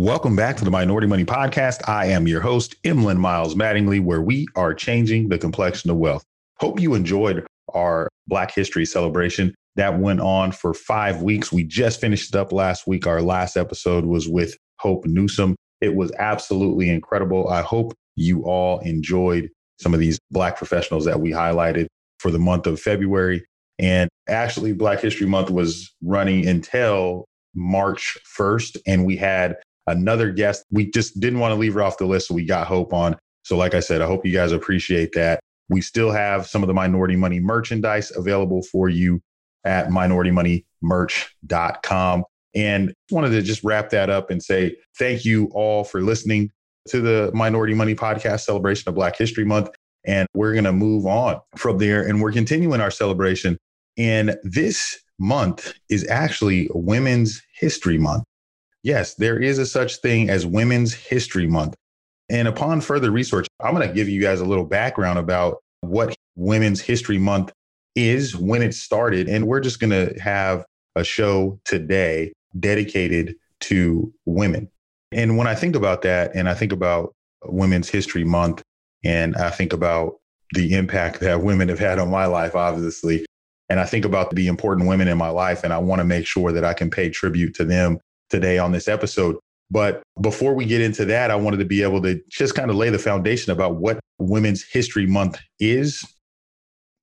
Welcome back to the Minority Money Podcast. I am your host, Emlyn Miles Mattingly, where we are changing the complexion of wealth. Hope you enjoyed our Black History celebration that went on for five weeks. We just finished it up last week. Our last episode was with Hope Newsome. It was absolutely incredible. I hope you all enjoyed some of these Black professionals that we highlighted for the month of February. And actually, Black History Month was running until March 1st, and we had another guest. We just didn't want to leave her off the list, so we got Hope on. So, like I said, I hope you guys appreciate that. We still have some of the Minority Money merchandise available for you at minoritymoneymerch.com. And wanted to just wrap that up and say thank you all for listening to the Minority Money Podcast celebration of Black History Month. And we're going to move on from there and we're continuing our celebration. And this month is actually Women's History Month. Yes, there is a such thing as Women's History Month. And upon further research, I'm going to give you guys a little background about what Women's History Month is, when it started. And we're just going to have a show today dedicated to women. And when I think about that, and I think about Women's History Month, and I think about the impact that women have had on my life, obviously, and I think about the important women in my life, and I want to make sure that I can pay tribute to them today on this episode. But before we get into that, I wanted to be able to just kind of lay the foundation about what Women's History Month is,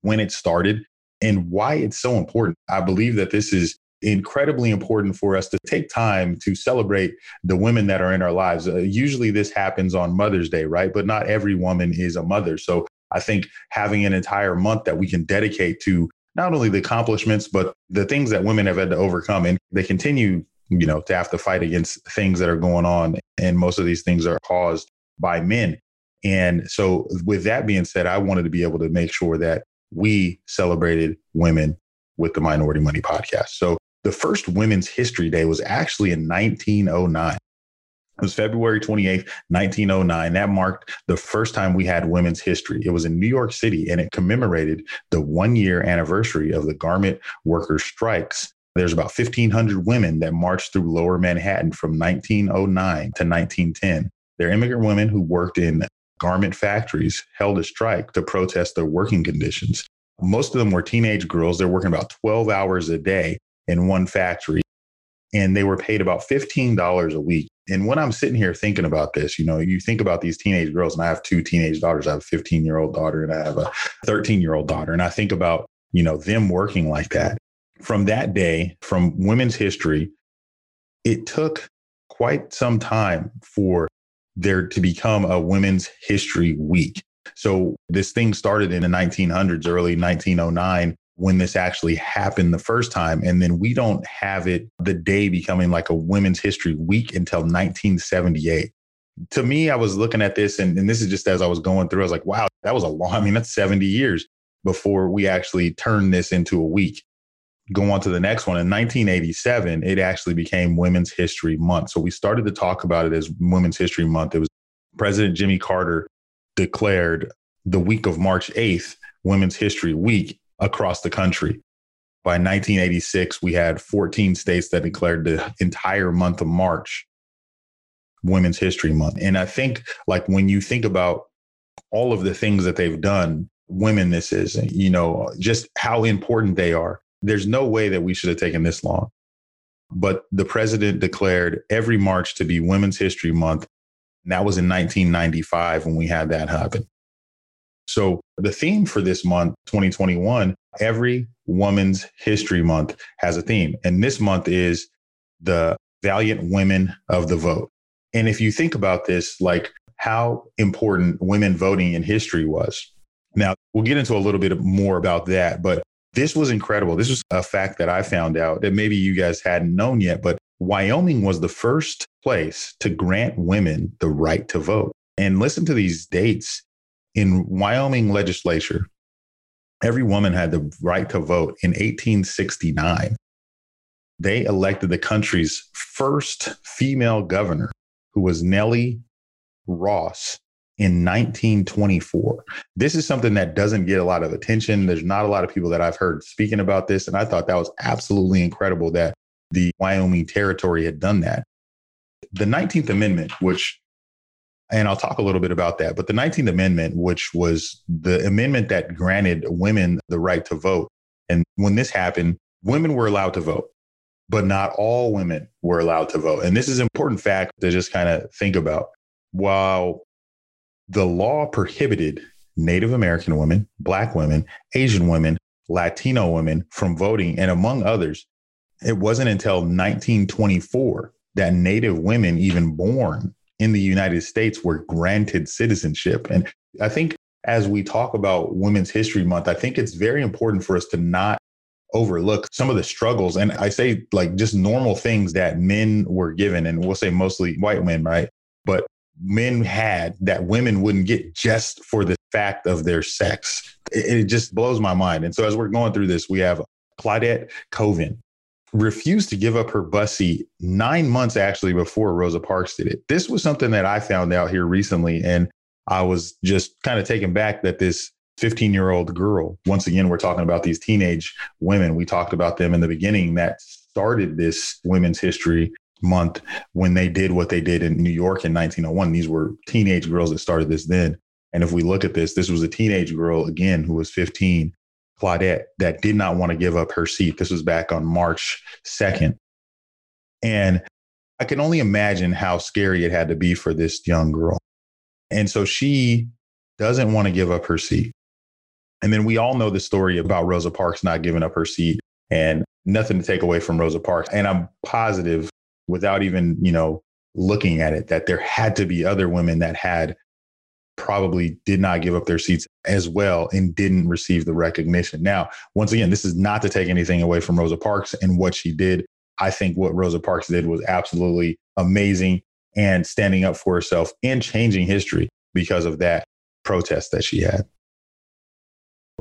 when it started, and why it's so important. I believe that this is incredibly important for us to take time to celebrate the women that are in our lives. Uh, usually this happens on Mother's Day, right? But not every woman is a mother. So I think having an entire month that we can dedicate to not only the accomplishments, but the things that women have had to overcome. And they continue you know, to have to fight against things that are going on. And most of these things are caused by men. And so, with that being said, I wanted to be able to make sure that we celebrated women with the Minority Money podcast. So, the first Women's History Day was actually in 1909. It was February 28th, 1909. That marked the first time we had women's history. It was in New York City and it commemorated the one year anniversary of the garment workers' strikes there's about 1,500 women that marched through lower Manhattan from 1909 to 1910. They're immigrant women who worked in garment factories, held a strike to protest their working conditions. Most of them were teenage girls. They're working about 12 hours a day in one factory, and they were paid about $15 a week. And when I'm sitting here thinking about this, you know, you think about these teenage girls, and I have two teenage daughters. I have a 15 year old daughter and I have a 13 year old daughter. And I think about, you know, them working like that from that day, from women's history, it took quite some time for there to become a women's history week. So this thing started in the 1900s, early 1909, when this actually happened the first time. And then we don't have it the day becoming like a women's history week until 1978. To me, I was looking at this, and, and this is just as I was going through, I was like, wow, that was a long, I mean, that's 70 years before we actually turned this into a week go on to the next one. In 1987, it actually became Women's History Month. So we started to talk about it as Women's History Month. It was President Jimmy Carter declared the week of March 8th Women's History Week across the country. By 1986, we had 14 states that declared the entire month of March Women's History Month. And I think, like, when you think about all of the things that they've done, women, this is, you know, just how important they are there's no way that we should have taken this long. But the president declared every March to be Women's History Month. And that was in 1995 when we had that happen. So the theme for this month, 2021, every Woman's History Month has a theme. And this month is the valiant women of the vote. And if you think about this, like how important women voting in history was. Now, we'll get into a little bit more about that, but this was incredible. This was a fact that I found out that maybe you guys hadn't known yet, but Wyoming was the first place to grant women the right to vote. And listen to these dates in Wyoming legislature every woman had the right to vote in 1869. They elected the country's first female governor, who was Nellie Ross in 1924. This is something that doesn't get a lot of attention. There's not a lot of people that I've heard speaking about this. And I thought that was absolutely incredible that the Wyoming Territory had done that. The 19th Amendment, which, and I'll talk a little bit about that, but the 19th Amendment, which was the amendment that granted women the right to vote. And when this happened, women were allowed to vote, but not all women were allowed to vote. And this is an important fact to just kind of think about. While the law prohibited Native American women, Black women, Asian women, Latino women from voting, and among others. It wasn't until 1924 that Native women, even born in the United States, were granted citizenship. And I think as we talk about Women's History Month, I think it's very important for us to not overlook some of the struggles. And I say like just normal things that men were given, and we'll say mostly white men, right? But men had that women wouldn't get just for the fact of their sex. It, it just blows my mind. And so as we're going through this, we have Claudette Colvin refused to give up her bus seat nine months actually before Rosa Parks did it. This was something that I found out here recently. And I was just kind of taken back that this 15 year old girl, once again, we're talking about these teenage women. We talked about them in the beginning that started this women's history month when they did what they did in New York in 1901. These were teenage girls that started this then. And if we look at this, this was a teenage girl, again, who was 15, Claudette, that did not want to give up her seat. This was back on March 2nd. And I can only imagine how scary it had to be for this young girl. And so she doesn't want to give up her seat. And then we all know the story about Rosa Parks not giving up her seat and nothing to take away from Rosa Parks. And I'm positive without even, you know, looking at it, that there had to be other women that had probably did not give up their seats as well and didn't receive the recognition. Now, once again, this is not to take anything away from Rosa Parks and what she did. I think what Rosa Parks did was absolutely amazing and standing up for herself and changing history because of that protest that she had.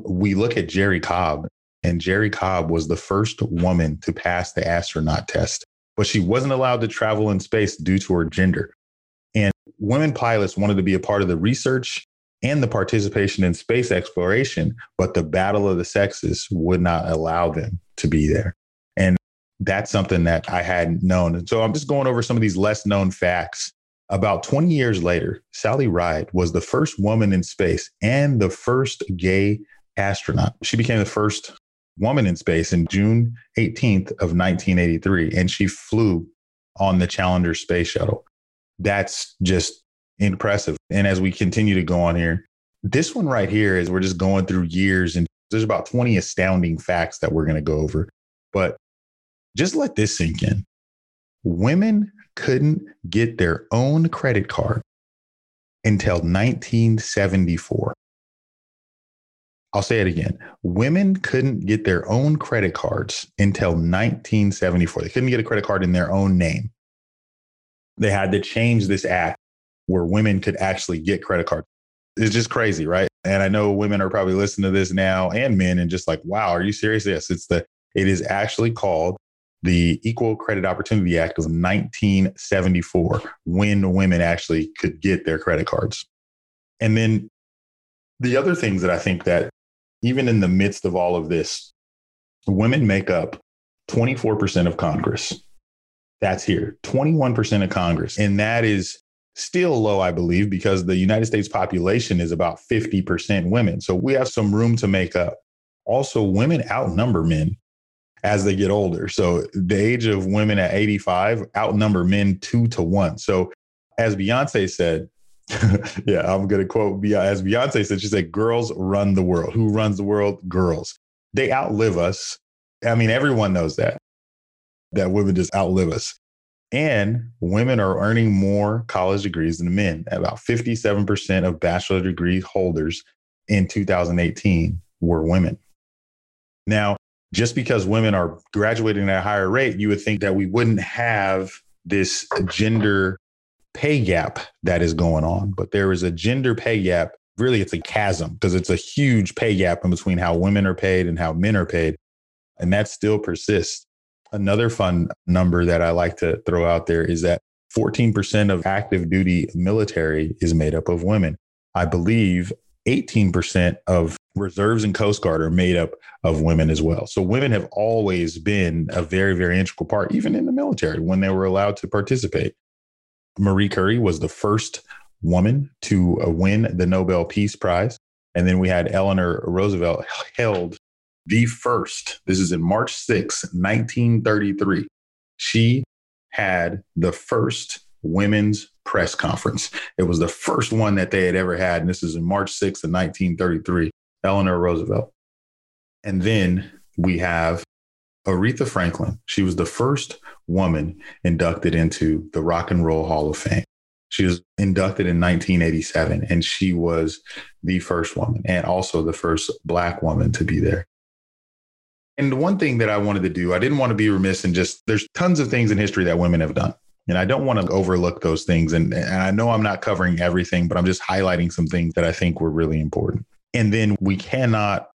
We look at Jerrie Cobb, and Jerrie Cobb was the first woman to pass the astronaut test but she wasn't allowed to travel in space due to her gender. And women pilots wanted to be a part of the research and the participation in space exploration, but the battle of the sexes would not allow them to be there. And that's something that I hadn't known. And so I'm just going over some of these less known facts. About 20 years later, Sally Ride was the first woman in space and the first gay astronaut. She became the first woman in space in June 18th of 1983, and she flew on the Challenger space shuttle. That's just impressive. And as we continue to go on here, this one right here is we're just going through years and there's about 20 astounding facts that we're going to go over. But just let this sink in. Women couldn't get their own credit card until 1974. I'll say it again. Women couldn't get their own credit cards until 1974. They couldn't get a credit card in their own name. They had to change this act where women could actually get credit cards. It's just crazy, right? And I know women are probably listening to this now and men and just like, wow, are you serious? Yes, it's the, it is actually called the Equal Credit Opportunity Act of 1974 when women actually could get their credit cards. And then the other things that I think that even in the midst of all of this, women make up 24% of Congress. That's here, 21% of Congress. And that is still low, I believe, because the United States population is about 50% women. So we have some room to make up. Also, women outnumber men as they get older. So the age of women at 85 outnumber men two to one. So as Beyonce said, yeah, I'm going to quote as Beyonce said, she said, girls run the world. Who runs the world? Girls. They outlive us. I mean, everyone knows that, that women just outlive us. And women are earning more college degrees than men. About 57% of bachelor degree holders in 2018 were women. Now, just because women are graduating at a higher rate, you would think that we wouldn't have this gender pay gap that is going on, but there is a gender pay gap really it's a chasm because it's a huge pay gap in between how women are paid and how men are paid. And that still persists. Another fun number that I like to throw out there is that 14% of active duty military is made up of women. I believe 18% of reserves and Coast Guard are made up of women as well. So women have always been a very, very integral part, even in the military when they were allowed to participate. Marie Curie was the first woman to uh, win the Nobel Peace Prize. And then we had Eleanor Roosevelt held the first, this is in March 6, 1933. She had the first women's press conference. It was the first one that they had ever had. And this is in March 6 of 1933, Eleanor Roosevelt. And then we have Aretha Franklin. She was the first woman inducted into the Rock and Roll Hall of Fame. She was inducted in 1987, and she was the first woman and also the first Black woman to be there. And one thing that I wanted to do, I didn't want to be remiss and just, there's tons of things in history that women have done. And I don't want to overlook those things. And, and I know I'm not covering everything, but I'm just highlighting some things that I think were really important. And then we cannot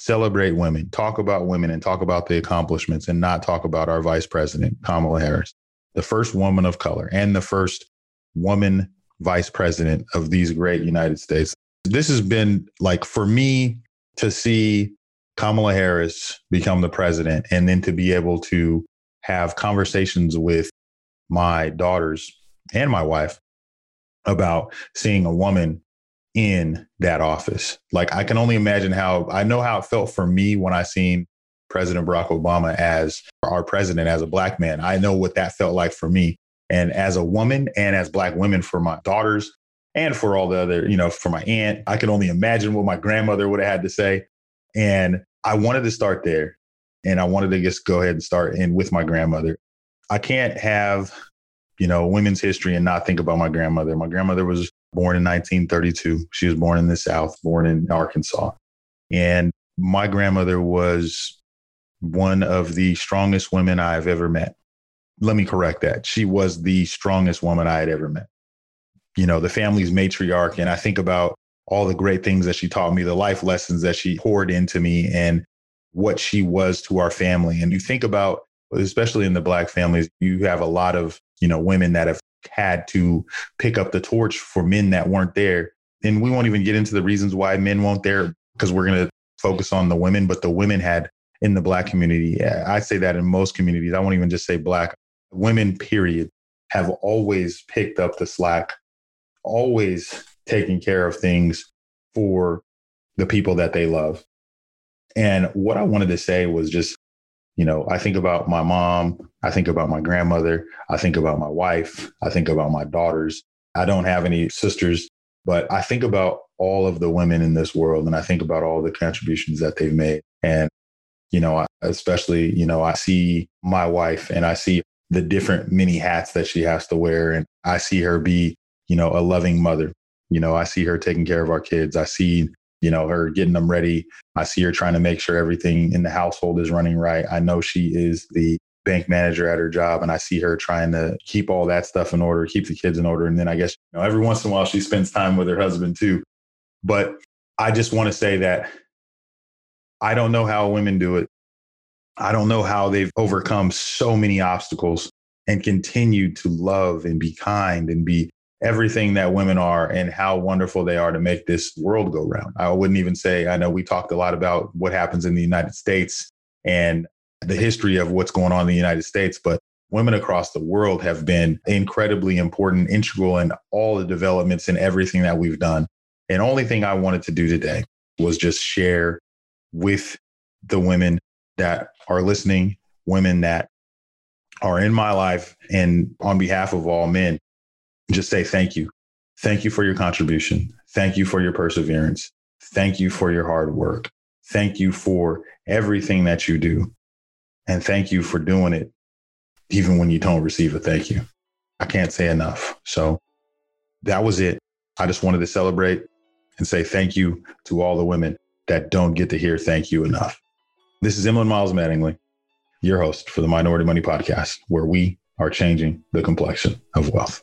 celebrate women, talk about women, and talk about the accomplishments and not talk about our vice president, Kamala Harris, the first woman of color and the first woman vice president of these great United States. This has been like for me to see Kamala Harris become the president and then to be able to have conversations with my daughters and my wife about seeing a woman in that office. Like I can only imagine how I know how it felt for me when I seen President Barack Obama as our president as a black man. I know what that felt like for me. And as a woman and as black women for my daughters and for all the other, you know, for my aunt, I can only imagine what my grandmother would have had to say. And I wanted to start there. And I wanted to just go ahead and start in with my grandmother. I can't have, you know, women's history and not think about my grandmother. My grandmother was born in 1932. She was born in the South, born in Arkansas. And my grandmother was one of the strongest women I've ever met. Let me correct that. She was the strongest woman I had ever met. You know, the family's matriarch. And I think about all the great things that she taught me, the life lessons that she poured into me, and what she was to our family. And you think about especially in the black families, you have a lot of, you know, women that have had to pick up the torch for men that weren't there. And we won't even get into the reasons why men weren't there because we're going to focus on the women, but the women had in the black community. I say that in most communities. I won't even just say black. Women, period, have always picked up the slack, always taking care of things for the people that they love. And what I wanted to say was just you know, I think about my mom, I think about my grandmother, I think about my wife, I think about my daughters. I don't have any sisters, but I think about all of the women in this world and I think about all the contributions that they've made. And, you know, especially, you know, I see my wife and I see the different many hats that she has to wear. And I see her be, you know, a loving mother. You know, I see her taking care of our kids. I see you know, her getting them ready. I see her trying to make sure everything in the household is running right. I know she is the bank manager at her job and I see her trying to keep all that stuff in order, keep the kids in order. And then I guess, you know, every once in a while she spends time with her husband too. But I just want to say that I don't know how women do it. I don't know how they've overcome so many obstacles and continue to love and be kind and be everything that women are and how wonderful they are to make this world go round. I wouldn't even say, I know we talked a lot about what happens in the United States and the history of what's going on in the United States, but women across the world have been incredibly important, integral in all the developments and everything that we've done. And only thing I wanted to do today was just share with the women that are listening, women that are in my life, and on behalf of all men, just say thank you. Thank you for your contribution. Thank you for your perseverance. Thank you for your hard work. Thank you for everything that you do. And thank you for doing it even when you don't receive a thank you. I can't say enough. So that was it. I just wanted to celebrate and say thank you to all the women that don't get to hear thank you enough. This is Emlyn Miles Mattingly, your host for the Minority Money Podcast, where we are changing the complexion of wealth.